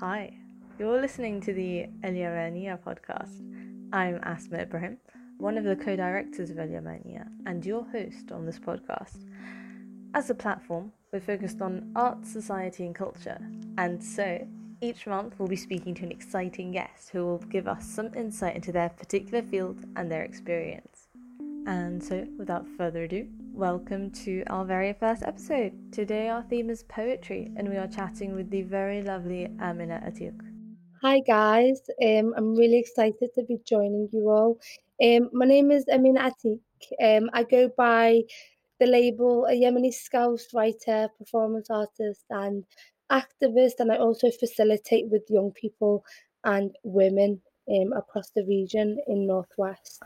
Hi, you're listening to the Eliamania podcast. I'm Asma Ibrahim, one of the co directors of Eliamania, and your host on this podcast. As a platform, we're focused on art, society, and culture, and so each month we'll be speaking to an exciting guest who will give us some insight into their particular field and their experience. And so, without further ado, welcome to our very first episode. Today, our theme is poetry, and we are chatting with the very lovely Amina Atiq. Hi guys, um, I'm really excited to be joining you all. Um, my name is Amina Atiq. Um, I go by the label a Yemeni Scouse writer, performance artist, and activist, and I also facilitate with young people and women um, across the region in Northwest.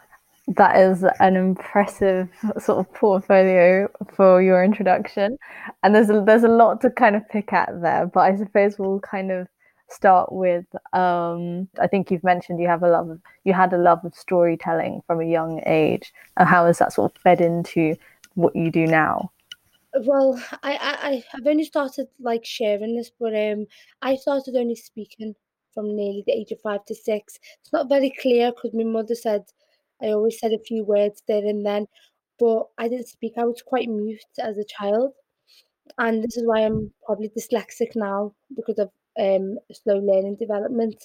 That is an impressive sort of portfolio for your introduction, and there's a, there's a lot to kind of pick at there. But I suppose we'll kind of start with um, I think you've mentioned you have a love of, you had a love of storytelling from a young age, and how has that sort of fed into what you do now? Well, I, I I've only started like sharing this, but um, I started only speaking from nearly the age of five to six. It's not very clear because my mother said I always said a few words there and then, but I didn't speak. I was quite mute as a child, and this is why I'm probably dyslexic now because of um slow learning development.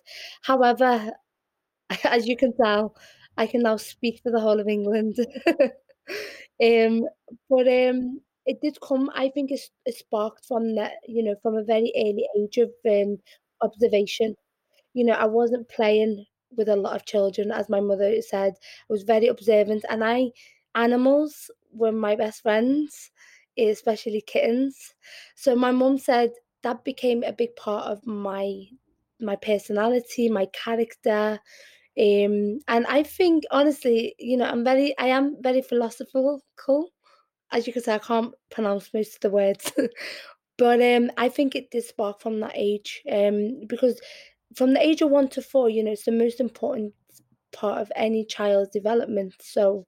However, as you can tell, I can now speak for the whole of England. um, but um, it did come. I think it's it sparked from that, you know, from a very early age of um, observation. You know, I wasn't playing with a lot of children, as my mother said. I was very observant, and I animals were my best friends, especially kittens. So my mum said that became a big part of my my personality, my character, um, and I think honestly, you know, I'm very I am very philosophical. As you can say, I can't pronounce most of the words. but um I think it did spark from that age. Um because from the age of one to four, you know, it's the most important part of any child's development. So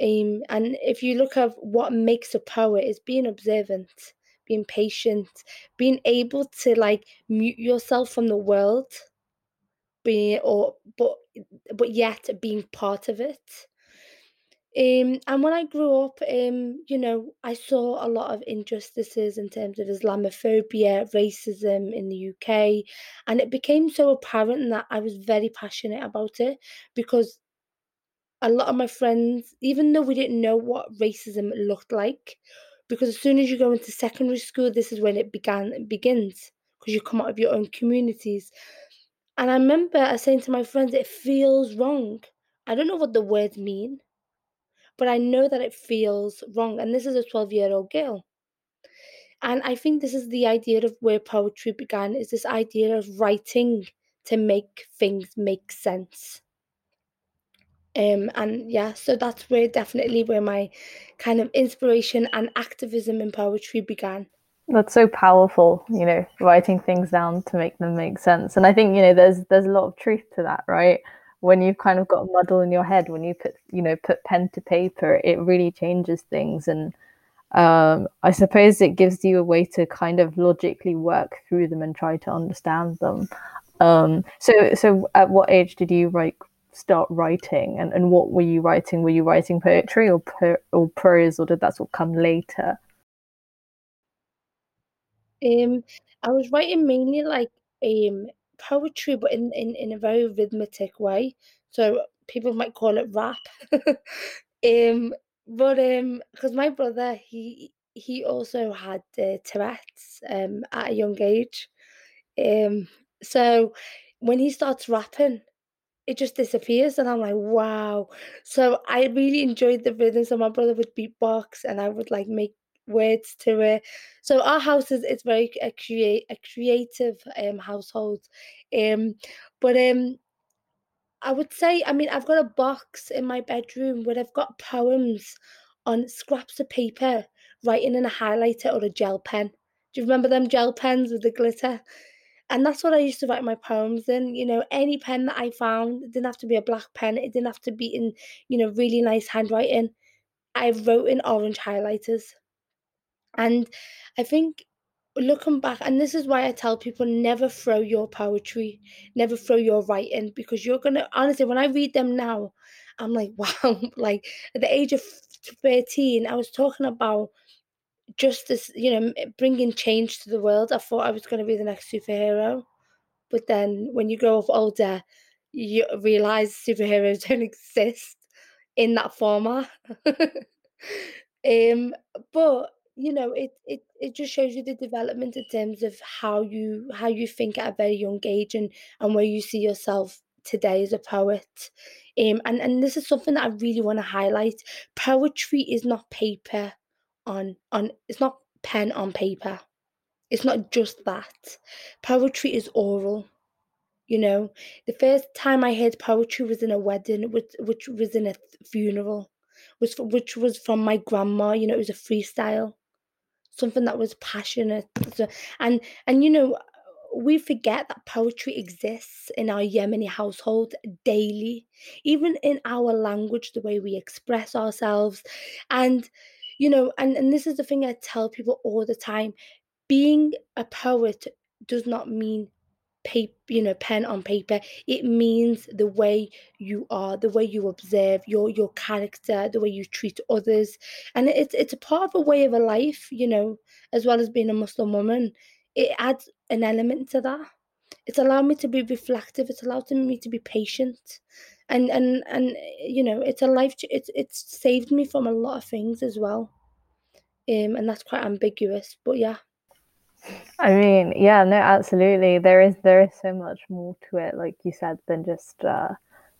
um and if you look at what makes a poet is being observant, being patient, being able to like mute yourself from the world being or but but yet being part of it. Um, and when I grew up, um, you know, I saw a lot of injustices in terms of Islamophobia, racism in the UK, and it became so apparent that I was very passionate about it because a lot of my friends, even though we didn't know what racism looked like, because as soon as you go into secondary school, this is when it began it begins because you come out of your own communities. And I remember saying to my friends, it feels wrong. I don't know what the words mean, but I know that it feels wrong. And this is a 12 year old girl. And I think this is the idea of where poetry began is this idea of writing to make things make sense. Um, and yeah, so that's where definitely where my kind of inspiration and activism in poetry began. That's so powerful, you know, writing things down to make them make sense. And I think, you know, there's there's a lot of truth to that, right? When you've kind of got a muddle in your head, when you put, you know, put pen to paper, it really changes things. And um, I suppose it gives you a way to kind of logically work through them and try to understand them. Um, so, so at what age did you write start writing, and, and what were you writing? Were you writing poetry or per, or prose, or did that sort of come later? Um, I was writing mainly like um poetry, but in in, in a very rhythmic way. So people might call it rap. um, but um, because my brother he he also had uh, Tourette's um at a young age. Um, so when he starts rapping, it just disappears, and I'm like, wow. So I really enjoyed the rhythm. So my brother would beatbox, and I would like make words to it. So our house is it's very a create a creative um household. Um, but um, I would say, I mean, I've got a box in my bedroom where I've got poems on scraps of paper, writing in a highlighter or a gel pen. Do you remember them gel pens with the glitter? And that's what I used to write my poems in. You know, any pen that I found, it didn't have to be a black pen, it didn't have to be in, you know, really nice handwriting. I wrote in orange highlighters. And I think looking back, and this is why I tell people never throw your poetry, never throw your writing, because you're gonna honestly, when I read them now, I'm like, wow, like at the age of 13, I was talking about justice, you know, bringing change to the world. I thought I was going to be the next superhero. But then when you grow up older, you realize superheroes don't exist in that format. um, but you know, it it it just shows you the development in terms of how you how you think at a very young age and and where you see yourself today as a poet. Um, and and this is something that I really want to highlight. Poetry is not paper on on it's not pen on paper. It's not just that. Poetry is oral. You know, the first time I heard poetry was in a wedding, which which was in a funeral, was which was from my grandma. You know, it was a freestyle, something that was passionate, and and you know, we forget that poetry exists in our Yemeni household daily, even in our language, the way we express ourselves, and you know, and and this is the thing I tell people all the time: being a poet does not mean paper, you know, pen on paper. It means the way you are, the way you observe your your character, the way you treat others, and it's it's a part of a way of a life, you know, as well as being a Muslim woman. It adds an element to that. It's allowed me to be reflective. It's allowed me to be patient, and and and you know, it's a life. It's it's saved me from a lot of things as well. Um, and that's quite ambiguous, but yeah. I mean, yeah, no, absolutely. There is there is so much more to it, like you said, than just uh,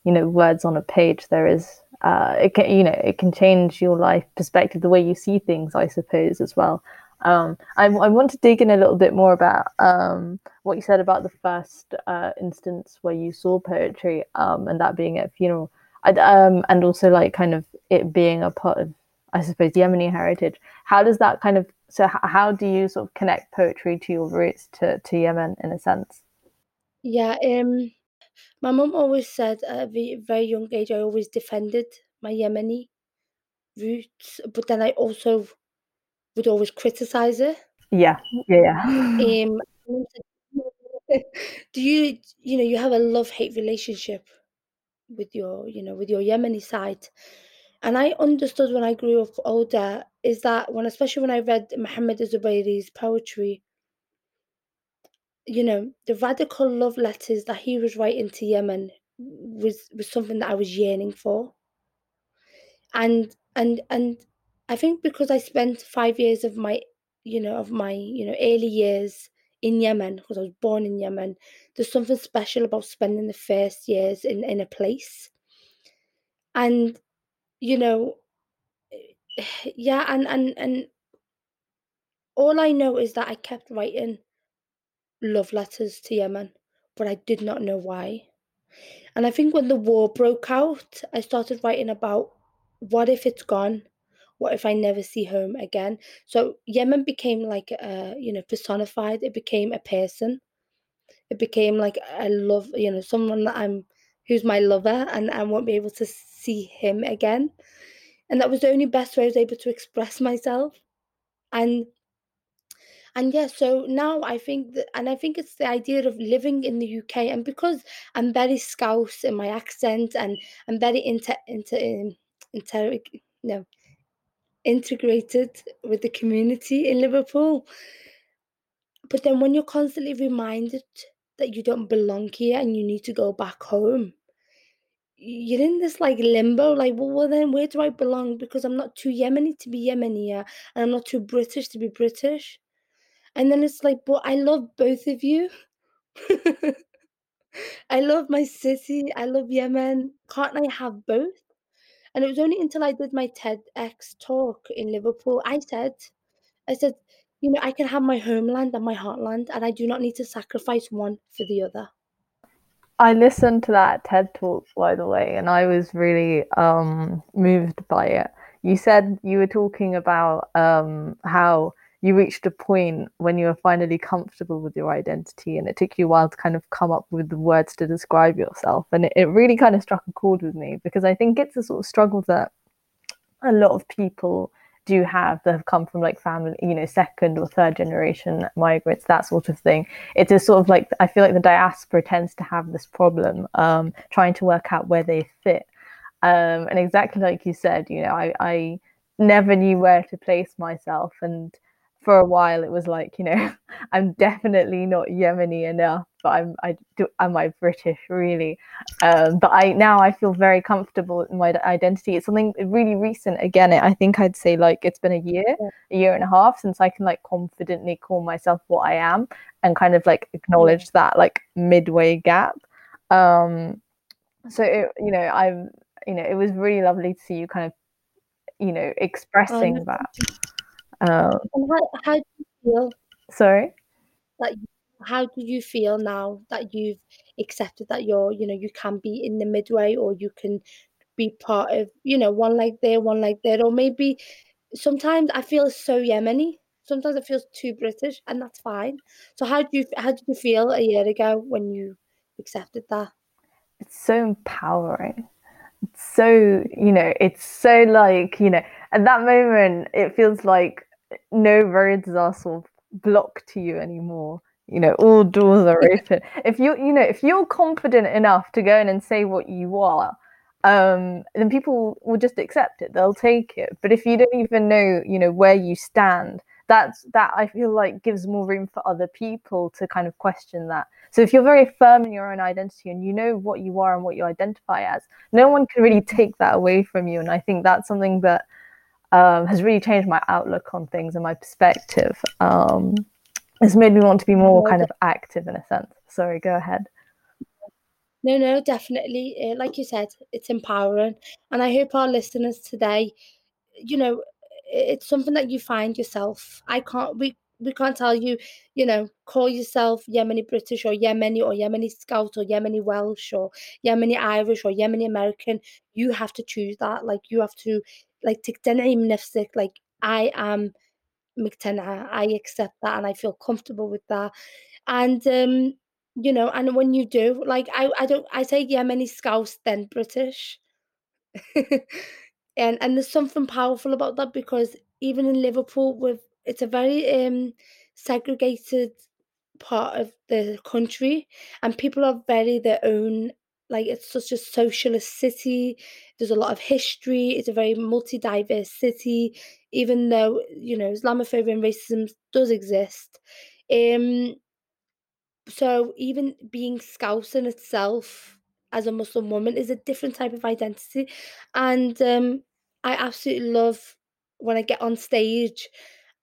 you know words on a page. There is uh, it can you know it can change your life perspective, the way you see things, I suppose, as well. Um, I, I want to dig in a little bit more about um, what you said about the first uh, instance where you saw poetry um, and that being at a funeral, I, um, and also like kind of it being a part of, I suppose, Yemeni heritage. How does that kind of so how do you sort of connect poetry to your roots to, to Yemen in a sense? Yeah, um, my mum always said at a very, young age I always defended my Yemeni roots, but then I also would always criticize it. Yeah, yeah. yeah. Um, do you, you know, you have a love hate relationship with your, you know, with your Yemeni side, and I understood when I grew up older is that when, especially when I read Muhammad Zubairi's poetry, you know, the radical love letters that he was writing to Yemen was was something that I was yearning for. And and and I think because I spent five years of my, you know, of my, you know, early years in Yemen, because I was born in Yemen, there's something special about spending the first years in, in a place. And, you know, eh, yeah, and and and all I know is that I kept writing love letters to Yemen, but I did not know why. And I think when the war broke out, I started writing about what if it's gone? What if I never see home again? So Yemen became like a, you know, personified. It became a person. It became like I love, you know, someone that I'm who's my lover and I won't be able to see him again. And that was the only best way I was able to express myself. And and yeah, so now I think that, and I think it's the idea of living in the UK, and because I'm very Scouse in my accent, and I'm very inter, inter, um, inter, no, integrated with the community in Liverpool. But then when you're constantly reminded that you don't belong here and you need to go back home, you're in this like limbo, like, well, well, then where do I belong? Because I'm not too Yemeni to be Yemeni, and I'm not too British to be British. And then it's like, but I love both of you. I love my city. I love Yemen. Can't I have both? And it was only until I did my TEDx talk in Liverpool, I said, I said, you know, I can have my homeland and my heartland, and I do not need to sacrifice one for the other. I listened to that TED talk, by the way, and I was really um, moved by it. You said you were talking about um, how you reached a point when you were finally comfortable with your identity and it took you a while to kind of come up with the words to describe yourself and it, it really kind of struck a chord with me because i think it's a sort of struggle that a lot of people do have that have come from like family, you know, second or third generation migrants, that sort of thing. It is sort of like I feel like the diaspora tends to have this problem, um, trying to work out where they fit. Um, and exactly like you said, you know, I, I never knew where to place myself, and for a while it was like, you know, I'm definitely not Yemeni enough but I'm I do am I British really? Um, but I now I feel very comfortable in my identity. It's something really recent. Again, I think I'd say like it's been a year, a year and a half since I can like confidently call myself what I am and kind of like acknowledge that like midway gap. Um, so it, you know I'm you know it was really lovely to see you kind of you know expressing um, that. Um, how, how do you feel? Sorry. That how do you feel now that you've accepted that you're you know you can be in the midway or you can be part of you know one like there one like there or maybe sometimes i feel so yemeni sometimes it feels too british and that's fine so how do you how did you feel a year ago when you accepted that it's so empowering it's so you know it's so like you know at that moment it feels like no roads are sort of blocked to you anymore. You know all doors are open. If you you know if you're confident enough to go in and say what you are um, then people will just accept it. They'll take it. But if you don't even know you know where you stand that's that i feel like gives more room for other people to kind of question that. So if you're very firm in your own identity and you know what you are and what you identify as no one can really take that away from you. And i think that's something that um, has really changed my outlook on things and my perspective um, it's made me want to be more kind of active in a sense. Sorry, go ahead. No, no, definitely. Uh, like you said, it's empowering. And I hope our listeners today, you know, it's something that you find yourself. I can't, we, we can't tell you, you know, call yourself Yemeni British or Yemeni or Yemeni Scouse or Yemeni Welsh or Yemeni Irish or Yemeni American. You have to choose that. Like you have to, like, take like I am McTenna. I accept that and I feel comfortable with that. And um, you know, and when you do, like I, I don't I say Yemeni Scouse then British. and and there's something powerful about that because even in Liverpool with it's a very um segregated part of the country and people are very their own like it's such a socialist city there's a lot of history it's a very multi-diverse city even though you know islamophobia and racism does exist. Um so even being scouse in itself as a muslim woman is a different type of identity and um i absolutely love when i get on stage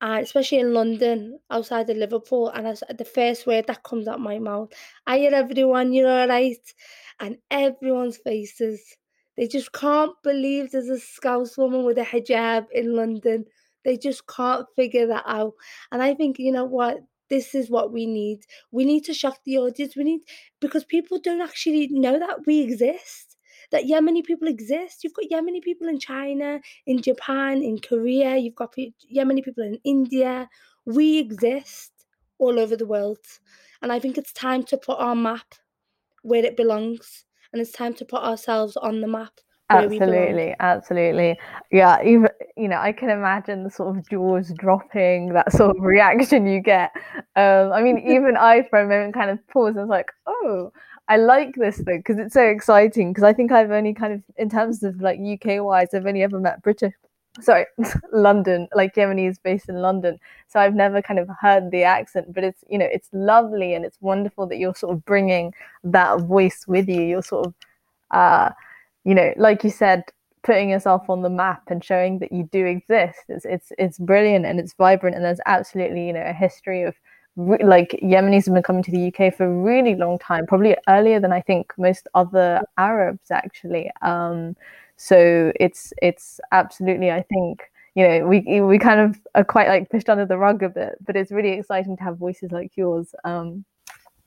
uh, especially in London, outside of Liverpool, and as the first word that comes out my mouth, I hear everyone, you're all right, and everyone's faces. They just can't believe there's a Scouse woman with a hijab in London. They just can't figure that out. And I think, you know what? This is what we need. We need to shock the audience. We need, because people don't actually know that we exist that Yemeni people exist. You've got Yemeni people in China, in Japan, in Korea. You've got Yemeni people in India. We exist all over the world. And I think it's time to put our map where it belongs. And it's time to put ourselves on the map. Absolutely, absolutely. Yeah, even you know, I can imagine the sort of jaws dropping, that sort of reaction you get. Um, I mean, even I for a moment kind of paused and was like, oh, I like this thing because it's so exciting. Because I think I've only kind of, in terms of like UK wise, I've only ever met British, sorry, London, like Yemeni is based in London. So I've never kind of heard the accent, but it's, you know, it's lovely and it's wonderful that you're sort of bringing that voice with you. You're sort of, uh, you know, like you said, putting yourself on the map and showing that you do exist. It's, it's, it's brilliant and it's vibrant and there's absolutely, you know, a history of like Yemenis have been coming to the UK for a really long time, probably earlier than I think most other Arabs actually. Um, so it's it's absolutely I think you know we we kind of are quite like pushed under the rug a bit, but it's really exciting to have voices like yours. Um,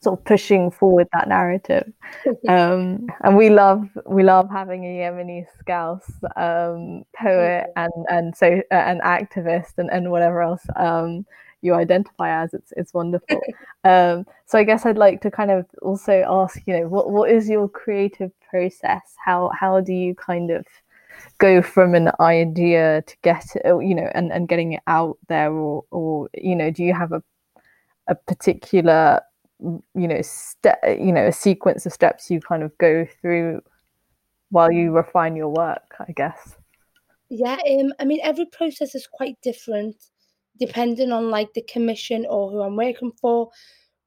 sort of pushing forward that narrative um, and we love we love having a Yemeni Scouse um, poet and and so uh, an activist and, and whatever else um, you identify as. It's it's wonderful. um, so I guess I'd like to kind of also ask, you know, what what is your creative process? How how do you kind of go from an idea to get it, you know, and, and getting it out there or, or, you know, do you have a, a particular, you know, step, you know, a sequence of steps you kind of go through while you refine your work, I guess? Yeah, um, I mean, every process is quite different depending on like the commission or who I'm working for.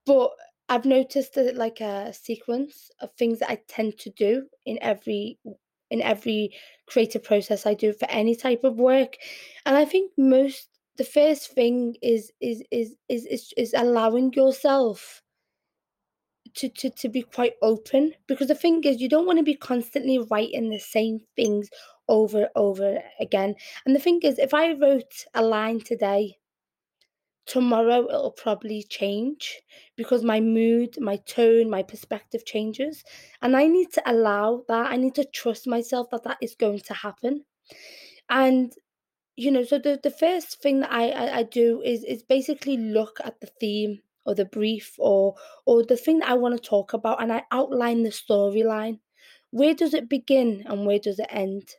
But I've noticed that like a sequence of things that I tend to do in every in every creative process I do for any type of work. And I think most the first thing is is is is is, is allowing yourself to, to to be quite open because the thing is you don't want to be constantly writing the same things over and over again. And the thing is if I wrote a line today tomorrow it'll probably change because my mood, my tone, my perspective changes. And I need to allow that. I need to trust myself that that is going to happen. And you know, so the, the first thing that I, I, I do is is basically look at the theme or the brief or or the thing that I want to talk about and I outline the storyline. Where does it begin and where does it end?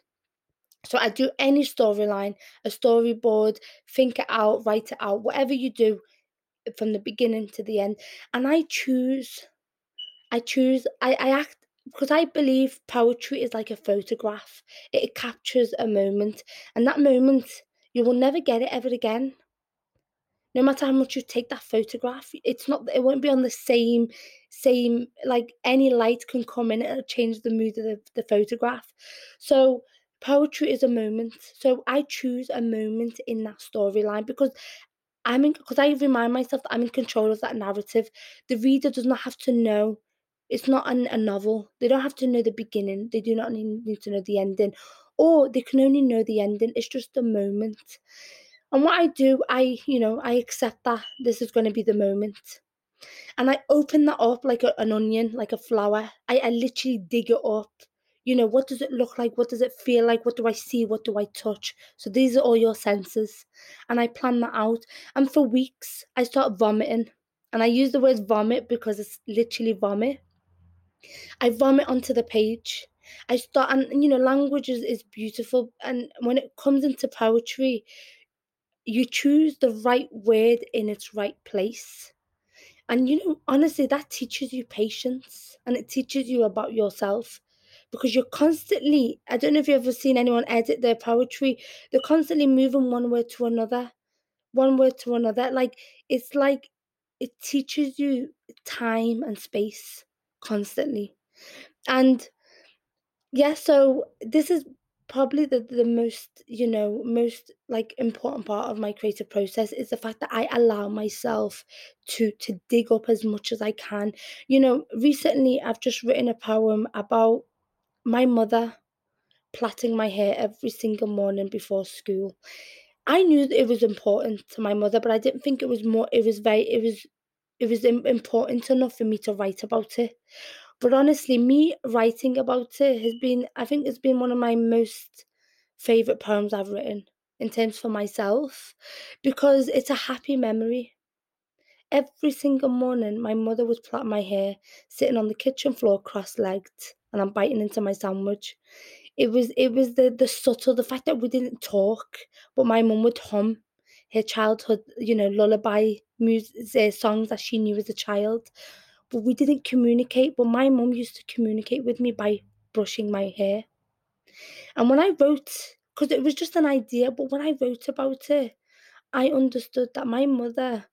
So I do any storyline, a storyboard, think it out, write it out, whatever you do eh, from the beginning to the end. And I choose, I choose, I, I act because I believe poetry is like a photograph. It captures a moment, and that moment you will never get it ever again. No matter how much you take that photograph, it's not it won't be on the same same like any light can come in and change the mood of the, the photograph. So poetry is a moment. So I choose a moment in that storyline because I'm in because I remind myself that I'm in control of that narrative. The reader does not have to know. It's not an, a novel. They don't have to know the beginning. They do not need, need to know the ending, or they can only know the ending. It's just a moment. And what I do, I you know I accept that this is going to be the moment, and I open that up like a, an onion, like a flower. I, I literally dig it up you know, what does it look like? What does it feel like? What do I see? What do I touch? So these are all your senses. And I plan that out. And for weeks, I start vomiting. And I use the word vomit because it's literally vomit. I vomit onto the page. I start, and you know, language is, is beautiful. And when it comes into poetry, you choose the right word in its right place. And you know, honestly, that teaches you patience and it teaches you about yourself because you're constantly I don't know if you've ever seen anyone edit their poetry, they're constantly moving one word to another, one word to another. Like it's like it teaches you time and space constantly. And yeah, so this is probably the, the most, you know, most like important part of my creative process is the fact that I allow myself to to dig up as much as I can. You know, recently I've just written a poem about my mother plaiting my hair every single morning before school. I knew that it was important to my mother, but I didn't think it was more. It was very. It was. It was important enough for me to write about it. But honestly, me writing about it has been. I think it's been one of my most favorite poems I've written in terms for myself, because it's a happy memory. Every single morning, my mother would plait my hair, sitting on the kitchen floor cross-legged, and I'm biting into my sandwich. It was it was the the subtle the fact that we didn't talk, but my mum would hum her childhood, you know, lullaby music eh, songs that she knew as a child. But we didn't communicate. But my mum used to communicate with me by brushing my hair. And when I wrote, because it was just an idea, but when I wrote about it, I understood that my mother,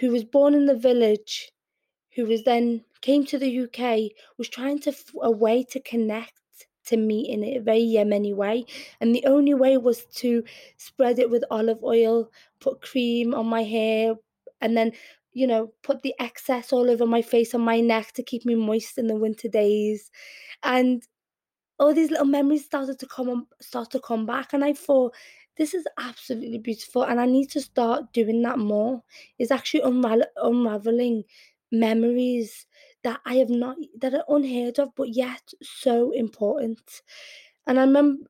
who was born in the village, who was then came to the UK, was trying to a way to connect to me in a very Yemeni way. And the only way was to spread it with olive oil, put cream on my hair, and then, you know, put the excess all over my face and my neck to keep me moist in the winter days. And all these little memories started to come on, start to come back. And I thought, this is absolutely beautiful. And I need to start doing that more. Is actually unravel- unraveling memories that I have not that are unheard of, but yet so important. And I remember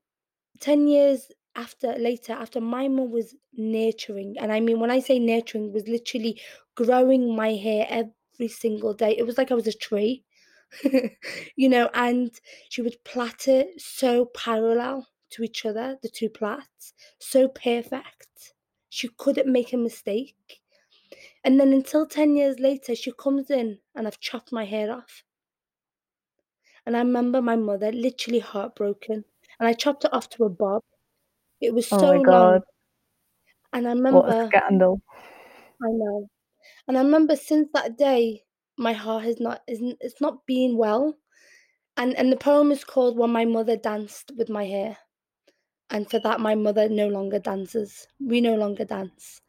10 years after later, after my mum was nurturing, and I mean when I say nurturing, was literally growing my hair every single day. It was like I was a tree. you know, and she would plait it so parallel. to each other, the two plaits, so perfect. She couldn't make a mistake. And then until 10 years later, she comes in and I've chopped my hair off. And I remember my mother literally heartbroken. And I chopped it off to a bob. It was Oh so my long. god, And I what a remember, scandal. I know. And I remember since that day, my heart has not isn't it's not been well. And and the poem is called When My Mother Danced with My Hair. And for that my mother no longer dances. We no longer dance.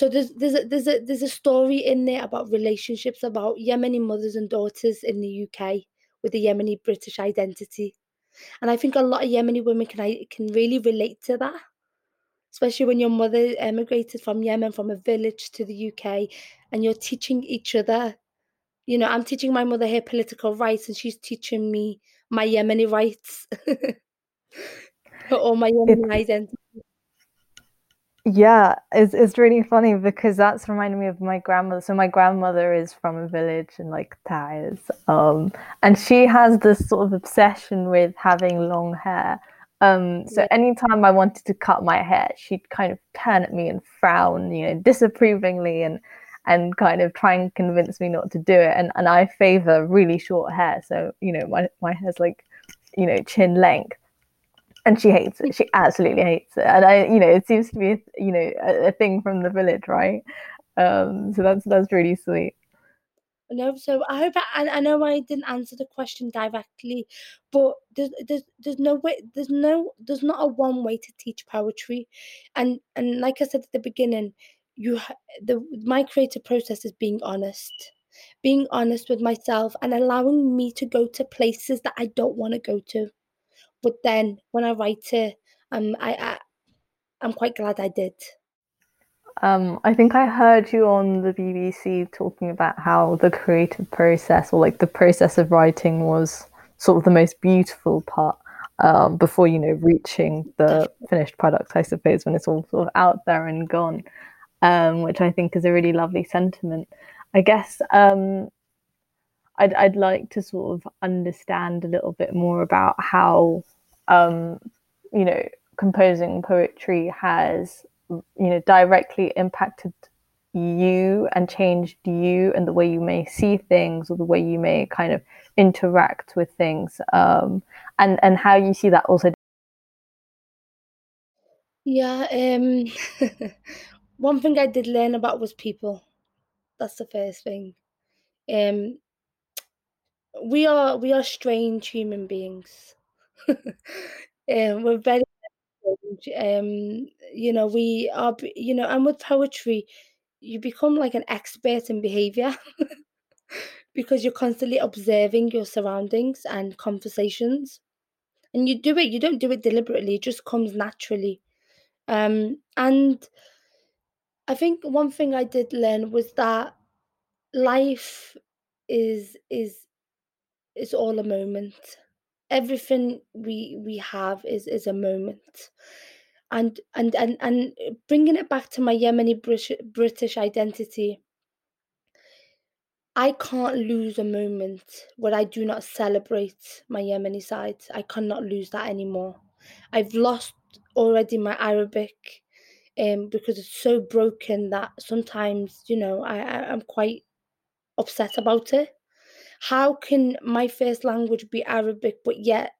So there's there's a there's a there's a story in there about relationships about Yemeni mothers and daughters in the UK with the Yemeni British identity. And I think a lot of Yemeni women can I can really relate to that. Especially when your mother emigrated from Yemen from a village to the UK and you're teaching each other. You know, I'm teaching my mother her political rights and she's teaching me my Yemeni rights. or my Yemeni identity. Yeah, it's it's really funny because that's reminding me of my grandmother. So my grandmother is from a village in like Taiz, um, and she has this sort of obsession with having long hair. Um, so anytime I wanted to cut my hair, she'd kind of turn at me and frown, you know, disapprovingly and and kind of try and convince me not to do it. And and I favor really short hair. So, you know, my my hair's like, you know, chin length. And she hates it. She absolutely hates it. And I, you know, it seems to be, you know, a, a thing from the village, right? Um, so that's that's really sweet. No, so I hope I, I know I didn't answer the question directly, but there's there's there's no way there's no there's not a one way to teach poetry, and and like I said at the beginning, you the my creative process is being honest, being honest with myself and allowing me to go to places that I don't want to go to, but then when I write it, um I, I I'm quite glad I did. Um, I think I heard you on the BBC talking about how the creative process or like the process of writing was sort of the most beautiful part um, before, you know, reaching the finished product, I suppose, when it's all sort of out there and gone, um, which I think is a really lovely sentiment. I guess um, I'd, I'd like to sort of understand a little bit more about how, um, you know, composing poetry has, you know, directly impacted you and changed you and the way you may see things or the way you may kind of interact with things um, and and how you see that also Yeah, um, one thing I did learn about was people. That's the first thing. Um, we are we are strange human beings. um, we're very. Um, you know, we are. You know, and with poetry, you become like an expert in behavior because you're constantly observing your surroundings and conversations, and you do it. You don't do it deliberately. It just comes naturally. Um, and I think one thing I did learn was that life is is is all a moment. Everything we we have is is a moment. And and and and bringing it back to my Yemeni British British identity, I can't lose a moment where I do not celebrate my Yemeni side. I cannot lose that anymore. I've lost already my Arabic um because it's so broken that sometimes, you know, I, I I'm quite upset about it. How can my first language be Arabic, but yet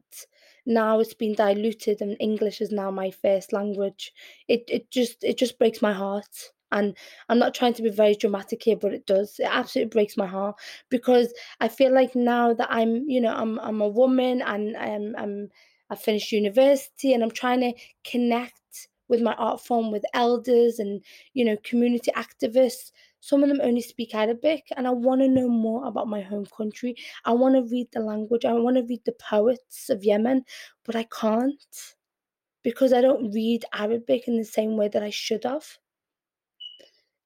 now it's been diluted and English is now my first language? It it just it just breaks my heart. And I'm not trying to be very dramatic here, but it does. It absolutely breaks my heart because I feel like now that I'm, you know, I'm I'm a woman and I'm I'm I finished university and I'm trying to connect with my art form with elders and you know community activists some of them only speak Arabic, and I want to know more about my home country. I want to read the language. I want to read the poets of Yemen, but I can't because I don't read Arabic in the same way that I should have.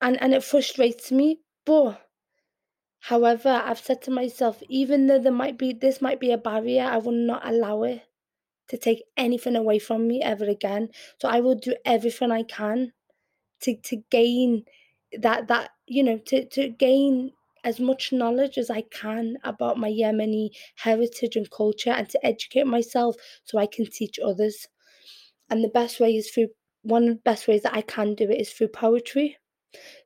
And and it frustrates me. But however, I've said to myself, even though there might be this might be a barrier, I will not allow it to take anything away from me ever again. So I will do everything I can to to gain that that you know to to gain as much knowledge as I can about my Yemeni heritage and culture and to educate myself so I can teach others. and the best way is through one of the best ways that I can do it is through poetry.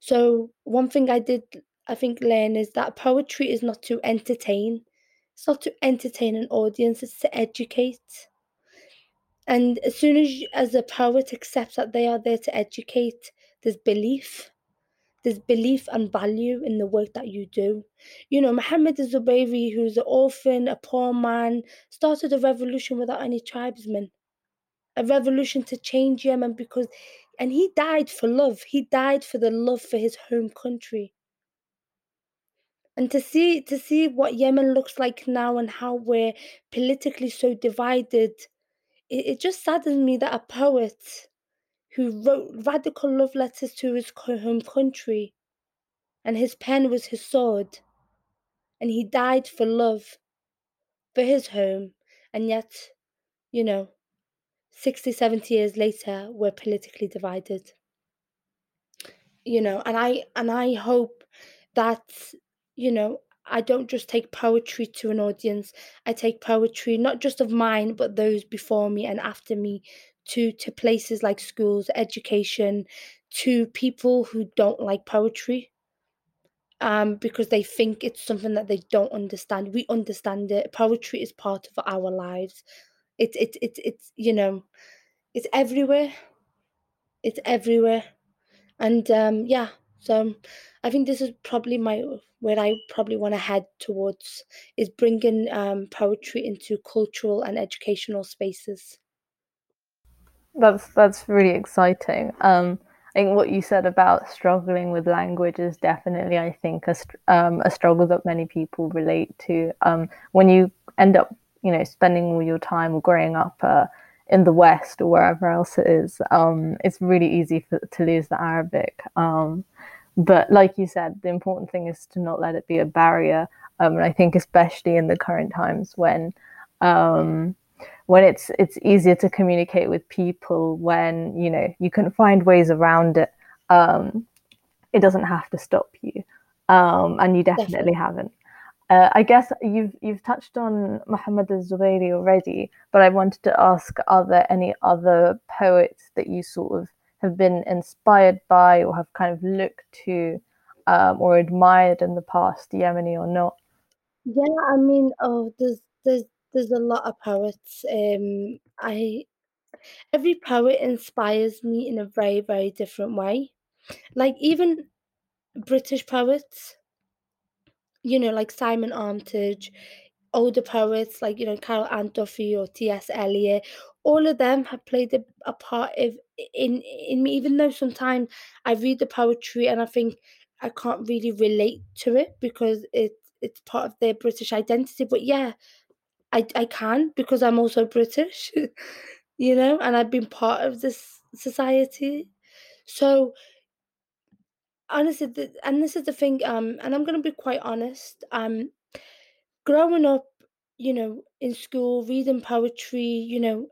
So one thing I did I think learn is that poetry is not to entertain. It's not to entertain an audience, it's to educate. And as soon as you, as a poet accepts that they are there to educate, there's belief. There's belief and value in the work that you do. You know, Muhammad Zubayri, who's an orphan, a poor man, started a revolution without any tribesmen. A revolution to change Yemen because and he died for love. He died for the love for his home country. And to see to see what Yemen looks like now and how we're politically so divided, it, it just saddens me that a poet who wrote radical love letters to his home country. And his pen was his sword. And he died for love for his home. And yet you know 60 70 years later we're politically divided. You know and i and i hope that you know i don't just take poetry to an audience. I take poetry not just of mine but those before me and after me to to places like schools education to people who don't like poetry um because they think it's something that they don't understand. We understand it. Poetry is part of our lives. It's it's it's it's you know it's everywhere. It's everywhere. And um yeah so i think this is probably my where i probably want to head towards is bringing um poetry into cultural and educational spaces that's that's really exciting um I think what you said about struggling with language is definitely, I think, a, um, a struggle that many people relate to. Um, when you end up, you know, spending all your time or growing up uh, in the West or wherever else it is, um, it's really easy for, to lose the Arabic. Um, but like you said, the important thing is to not let it be a barrier. Um, and I think especially in the current times when um, when it's it's easier to communicate with people when you know you can find ways around it um, it doesn't have to stop you um, and you definitely, haven't uh, I guess you've you've touched on Muhammad al-Zubayri already, but I wanted to ask: Are there any other poets that you sort of have been inspired by, or have kind of looked to, um, or admired in the past, Yemeni or not? Yeah, I mean, oh, there's there's there's a lot of poets. Um, I every poet inspires me in a very very different way. Like even British poets, you know, like Simon Armitage, older poets like you know Carol Ann Duffy or T.S. Eliot, all of them have played a, a part of in in me. Even though sometimes I read the poetry and I think I can't really relate to it because it it's part of their British identity. But yeah, I I can because I'm also British, you know, and I've been part of this society. So honestly, the, and this is the thing, um, and I'm gonna be quite honest. Um, growing up, you know, in school, reading poetry, you know,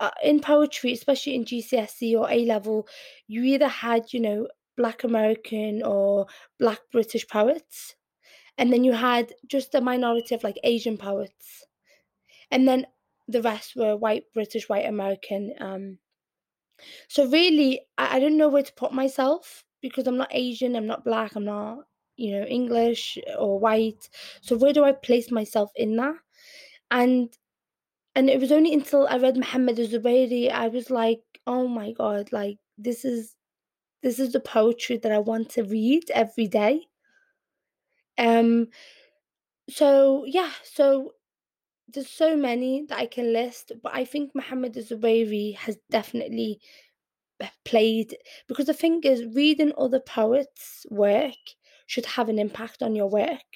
uh, in poetry, especially in GCSE or A level, you either had, you know, Black American or Black British poets, and then you had just a minority of like Asian poets and then the rest were white British, white American. Um, so really, I, I didn't know where to put myself because I'm not Asian, I'm not black, I'm not you know English or white. So where do I place myself in that? And and it was only until I read Muhammad Zubayri, I was like, oh my god, like this is this is the poetry that I want to read every day. Um. So yeah, so there's so many that I can list, but I think Muhammad Zubayri has definitely played because the thing is, reading other poets' work should have an impact on your work.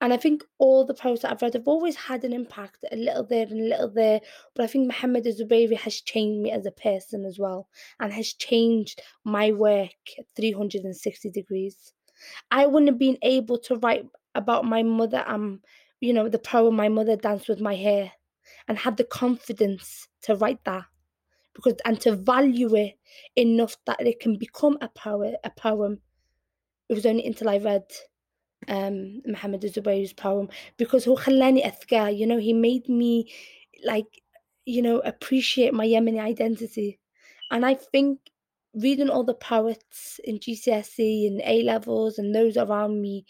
And I think all the poets that I've read have always had an impact, a little there and a little there. But I think Muhammad Zubayri has changed me as a person as well, and has changed my work 360 degrees. I wouldn't have been able to write about my mother and you know, the poem My Mother Danced with My Hair and had the confidence to write that because and to value it enough that it can become a poet a poem. It was only until I read um Muhammad Zubayr's poem because you know, he made me like, you know, appreciate my Yemeni identity. And I think reading all the poets in GCSE and A levels and those around me,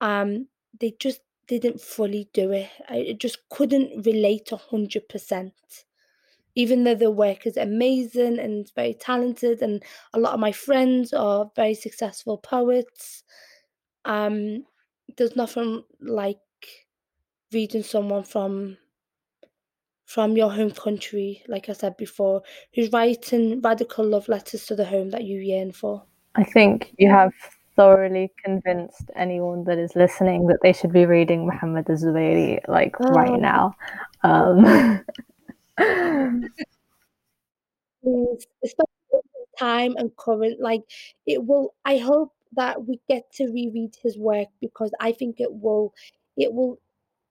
um, they just didn't fully do it. I just couldn't relate a hundred percent. Even though the work is amazing and very talented, and a lot of my friends are very successful poets, um, there's nothing like reading someone from from your home country, like I said before, who's writing radical love letters to the home that you yearn for. I think you have thoroughly convinced anyone that is listening that they should be reading Muhammad Az-Zubairi like oh. right now. Um. Especially time and current, like it will. I hope that we get to reread his work because I think it will. It will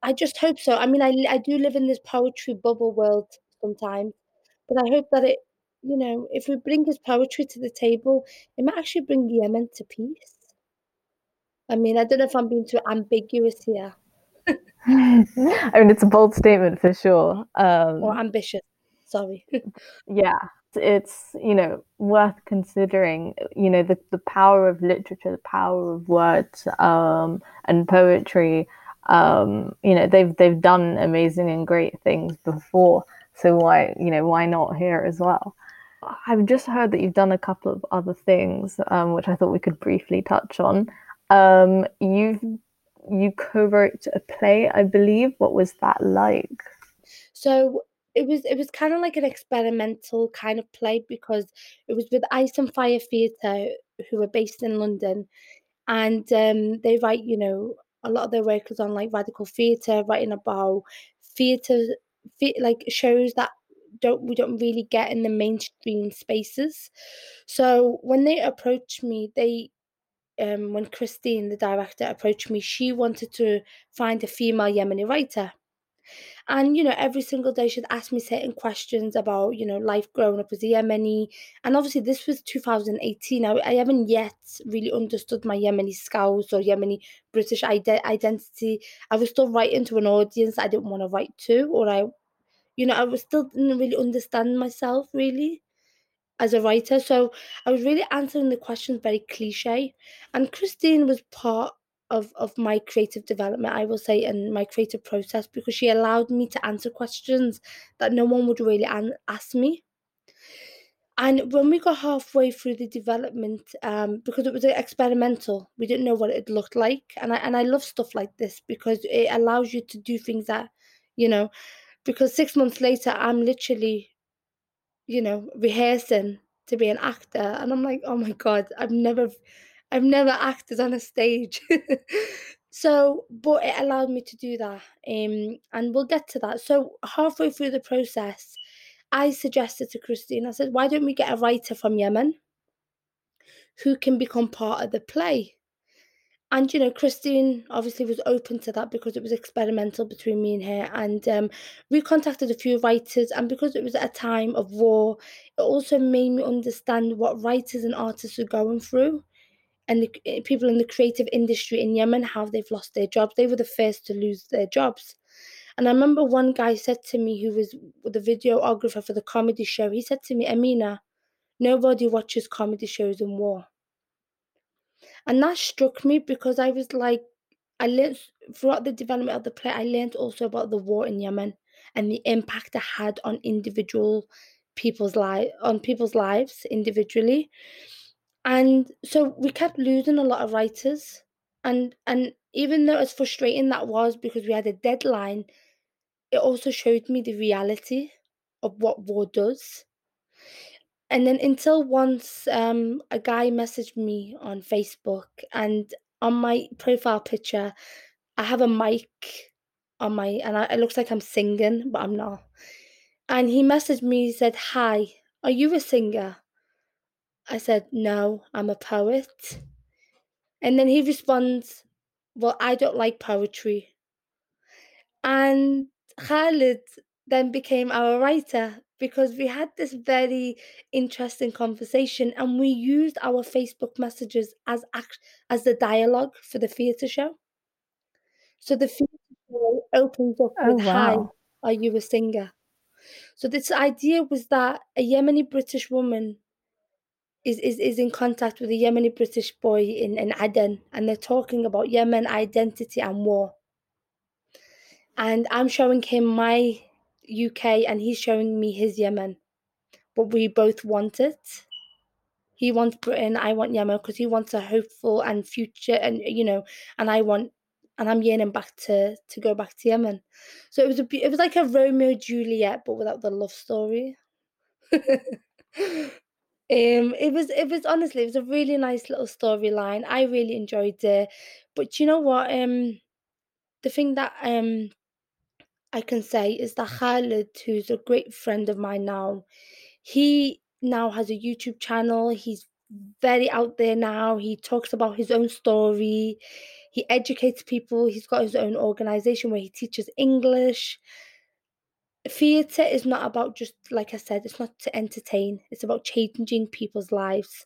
I just hope so. I mean, I I do live in this poetry bubble world sometimes, but I hope that it, you know, if we bring his poetry to the table, it might actually bring Yemen to peace. I mean, I don't know if I'm being too ambiguous here. I mean, it's a bold statement for sure. Um, or ambitious. Sorry. yeah, it's you know worth considering. You know the the power of literature, the power of words um, and poetry um, you know they've they've done amazing and great things before so why you know why not here as well i've just heard that you've done a couple of other things um, which i thought we could briefly touch on. Um, you've you co-wrote a play i believe. What was that like? So it was it was kind of like an experimental kind of play because it was with ice and fire theatre who are based in london. And um, they write you know a lot of their work is on like radical theatre, writing about theatre, like shows that don't we don't really get in the mainstream spaces. So when they approached me, they um, when Christine, the director, approached me, she wanted to find a female Yemeni writer. And, you know, every single day she'd ask me certain questions about, you know, life growing up as a Yemeni. And obviously, this was 2018. I, I haven't yet really understood my Yemeni Scouse or Yemeni British ide- identity. I was still writing to an audience I didn't want to write to, or I, you know, I was still didn't really understand myself really as a writer. So I was really answering the questions very cliche. And Christine was part of of my creative development i will say and my creative process because she allowed me to answer questions that no one would really an- ask me and when we got halfway through the development um, because it was experimental we didn't know what it looked like and I, and I love stuff like this because it allows you to do things that you know because six months later i'm literally you know rehearsing to be an actor and i'm like oh my god i've never I've never acted on a stage. so, but it allowed me to do that. Um, and we'll get to that. So, halfway through the process, I suggested to Christine, I said, why don't we get a writer from Yemen who can become part of the play? And you know, Christine obviously was open to that because it was experimental between me and her. And um, we contacted a few writers, and because it was at a time of war, it also made me understand what writers and artists are going through and the eh, people in the creative industry in Yemen, how they've lost their jobs. They were the first to lose their jobs. And I remember one guy said to me, who was the videographer for the comedy show, he said to me, Amina, nobody watches comedy shows in war. And that struck me because I was like, I learned throughout the development of the play, I learned also about the war in Yemen and the impact it had on individual people's life on people's lives individually. And so we kept losing a lot of writers. And and even though as frustrating that was because we had a deadline, it also showed me the reality of what war does. And then until once um, a guy messaged me on Facebook and on my profile picture, I have a mic on my and I, it looks like I'm singing, but I'm not. And he messaged me, he said, Hi, are you a singer? I said, No, I'm a poet. And then he responds, Well, I don't like poetry. And Khalid then became our writer because we had this very interesting conversation and we used our Facebook messages as act- as the dialogue for the theatre show. So the theatre show opens up Oh with, Hi, are you a singer? So this idea was that a Yemeni British woman is, is, is in contact with a Yemeni British boy in, in Aden, and they're talking about Yemen identity and war. And I'm showing him my UK, and he's showing me his Yemen. But we both want it. He wants Britain, I want Yemen because he wants a hopeful and future, and you know, and I want, and I'm yearning back to to go back to Yemen. So it was a it was like a Romeo Juliet, but without the love story. Um, it was it was honestly it was a really nice little storyline. I really enjoyed it. But you know what? Um, the thing that um I can say is that Khalid, who's a great friend of mine now, he now has a YouTube channel. He's very out there now. He talks about his own story. He educates people. He's got his own organization where he teaches English theatre is not about just like I said, it's not to entertain, it's about changing people's lives.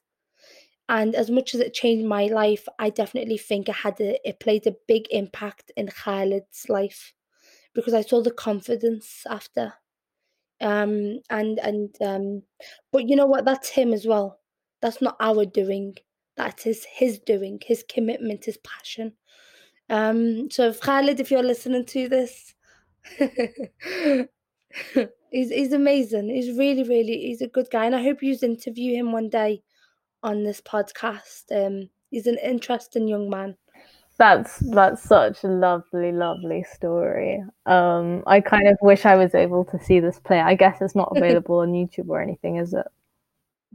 And as much as it changed my life, I definitely think it had a, it played a big impact in Khalid's life because I saw the confidence after. Um and and um but you know what that's him as well. That's not our doing. That is his doing, his commitment, his passion. Um so if Khalid if you're listening to this he's he's amazing. He's really, really he's a good guy, and I hope you interview him one day on this podcast. Um, he's an interesting young man. That's that's such a lovely, lovely story. Um, I kind of wish I was able to see this play. I guess it's not available on YouTube or anything, is it?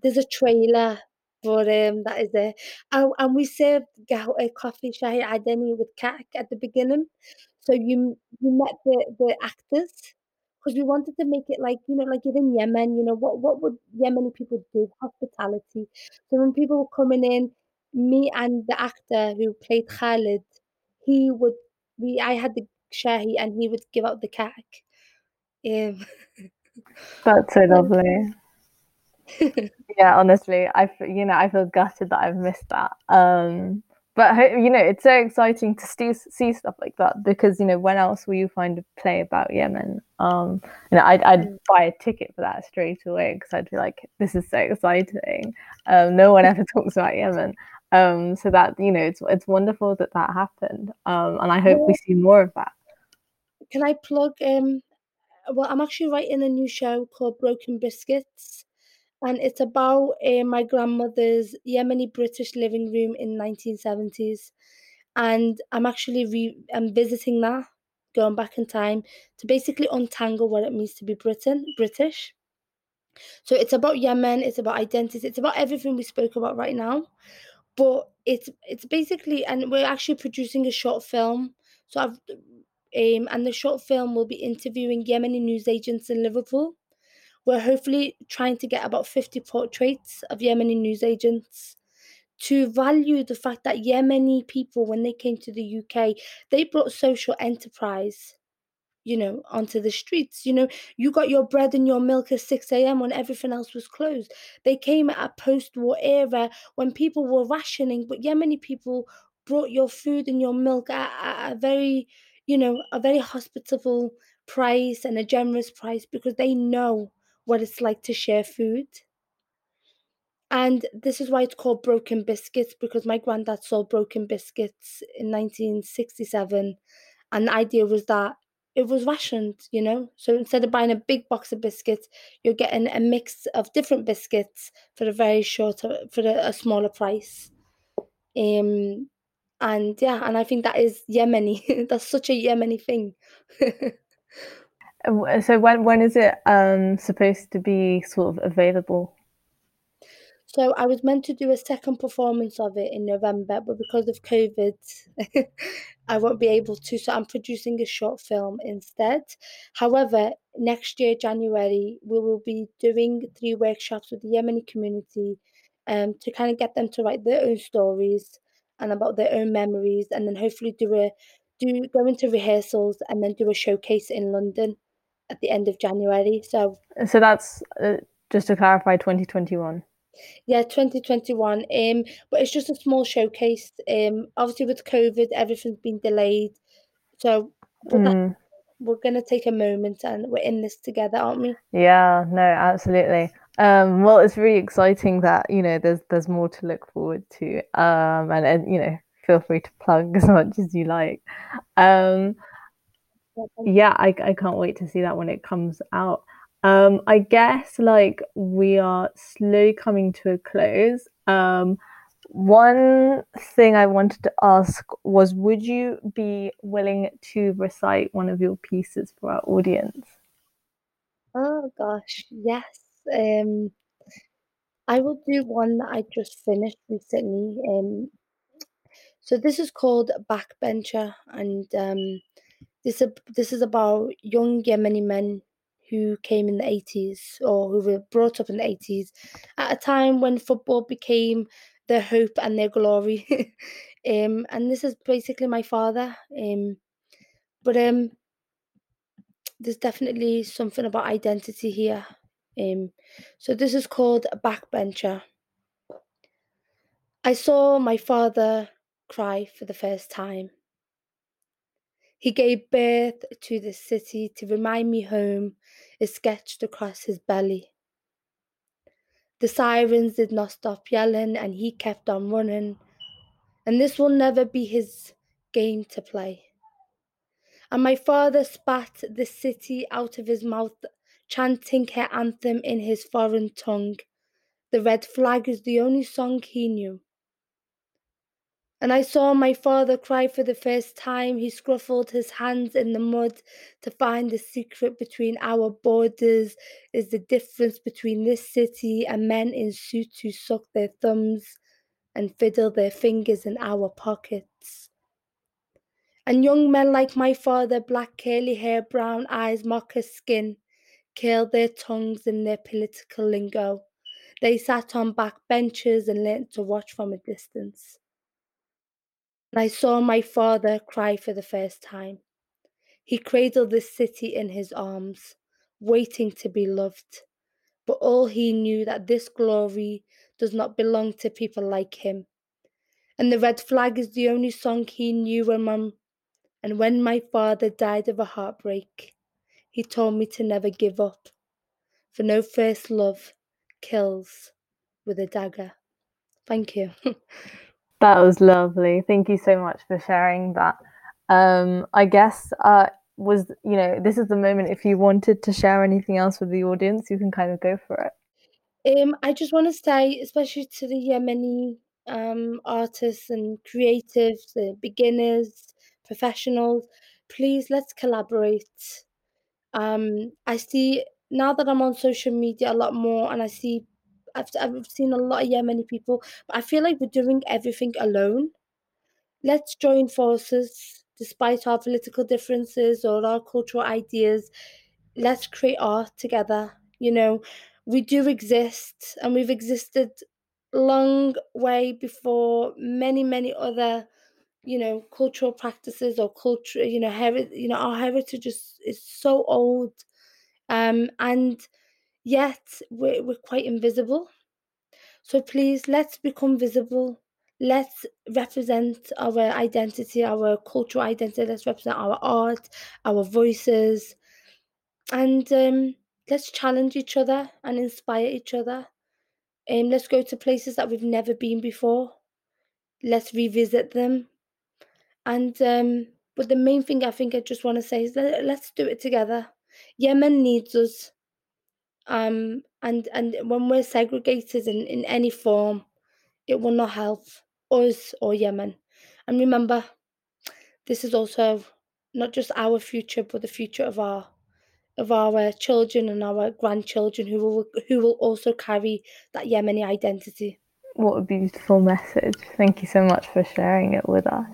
There's a trailer, for um, that is there And, and we served a coffee shahi adeni with kak at the beginning, so you you met the the actors because we wanted to make it like, you know, like in Yemen, you know, what what would Yemeni people do? Hospitality. So when people were coming in, me and the actor who played Khalid, he would we I had the shahi and he would give out the kak. Um, That's so lovely. yeah, honestly, I you know I feel gutted that I've missed that. Um, but you know it's so exciting to see, see stuff like that because you know when else will you find a play about Yemen um you know I'd, I'd mm. buy a ticket for that straight away because I'd be like this is so exciting um no one ever talks about Yemen um so that you know it's it's wonderful that that happened um and I hope we see more of that can I plug um well I'm actually writing a new show called Broken Biscuits and it's about uh, my grandmother's Yemeni British living room in 1970s. And I'm actually re- I'm visiting that, going back in time to basically untangle what it means to be Britain British. So it's about Yemen, it's about identity, it's about everything we spoke about right now. But it's it's basically, and we're actually producing a short film. So I've um, and the short film will be interviewing Yemeni news agents in Liverpool we're hopefully trying to get about 50 portraits of Yemeni news agents to value the fact that Yemeni people, when they came to the UK, they brought social enterprise, you know, onto the streets. You know, you got your bread and your milk at 6 a.m. when everything else was closed. They came at a post war era when people were rationing, but Yemeni people brought your food and your milk at, at a very, you know, a very hospitable price and a generous price because they know what it's like to share food. And this is why it's called broken biscuits because my granddad sold broken biscuits in 1967. And the idea was that it was rationed, you know. So instead of buying a big box of biscuits, you're getting a mix of different biscuits for a very short, for a, a smaller price. Um, and yeah, and I think that is Yemeni. That's such a Yemeni thing. So when when is it um supposed to be sort of available? So I was meant to do a second performance of it in November, but because of COVID, I won't be able to. So I'm producing a short film instead. However, next year, January, we will be doing three workshops with the Yemeni community um, to kind of get them to write their own stories and about their own memories, and then hopefully do a do go into rehearsals and then do a showcase in London at the end of January. So so that's uh, just to clarify, 2021. Yeah, 2021. Um, but it's just a small showcase. Um, obviously with COVID, everything's been delayed. So, mm. we're gonna take a moment and we're in this together, aren't we? Yeah, no, absolutely. Um, well, it's really exciting that you know there's there's more to look forward to. Um, and, and you know, feel free to plug as much as you like. Um, yeah, I I can't wait to see that when it comes out. Um, I guess like we are slowly coming to a close. Um, one thing I wanted to ask was would you be willing to recite one of your pieces for our audience? Oh gosh, yes. Um, I will do one that I just finished recently. Um, so this is called Backbencher, and um, this is this is about young Yemeni men who came in the 80s or who were brought up in the 80s at a time when football became their hope and their glory. um, and this is basically my father. Um, but um, there's definitely something about identity here. Um, so this is called a backbencher. I saw my father cry for the first time. He gave birth to the city to remind me home is sketched across his belly. The sirens did not stop yelling and he kept on running. And this will never be his game to play. And my father spat the city out of his mouth, chanting her anthem in his foreign tongue. The red flag is the only song he knew. And I saw my father cry for the first time. He scruffled his hands in the mud to find the secret between our borders is the difference between this city and men in suits who suck their thumbs and fiddle their fingers in our pockets. And young men like my father, black curly hair, brown eyes, mocha skin, curled their tongues in their political lingo. They sat on back benches and learnt to watch from a distance and I saw my father cry for the first time. He cradled the city in his arms, waiting to be loved. But all he knew that this glory does not belong to people like him. And the red flag is the only song he knew when and when my father died of a heartbreak, he told me to never give up. For no first love kills with a dagger. Thank you. That was lovely. Thank you so much for sharing that. Um, I guess uh, was you know this is the moment if you wanted to share anything else with the audience, you can kind of go for it. Um, I just want to say, especially to the Yemeni um, artists and creatives, the beginners, professionals, please let's collaborate. Um, I see now that I'm on social media a lot more, and I see I've I've seen a lot of Yemeni people, but I feel like we're doing everything alone. Let's join forces, despite our political differences or our cultural ideas. Let's create art together. You know, we do exist, and we've existed long way before many many other you know cultural practices or culture you know heri- you know our heritage is, is so old um and yet we're, we're quite invisible. So please, let's become visible. Let's represent our identity, our cultural identity. Let's represent our art, our voices, and um, let's challenge each other and inspire each other. Um, let's go to places that we've never been before. Let's revisit them. And um, but the main thing I think I just want to say is let, let's do it together. Yemen needs us. Um, and and when we're segregated in, in any form, it will not help us or Yemen. And remember, this is also not just our future, but the future of our of our children and our grandchildren who will who will also carry that Yemeni identity. What a beautiful message. Thank you so much for sharing it with us.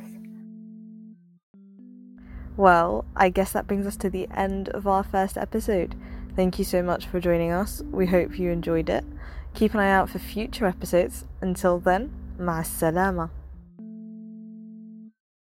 Well, I guess that brings us to the end of our first episode. Thank you so much for joining us. We hope you enjoyed it. Keep an eye out for future episodes. Until then, ma salama.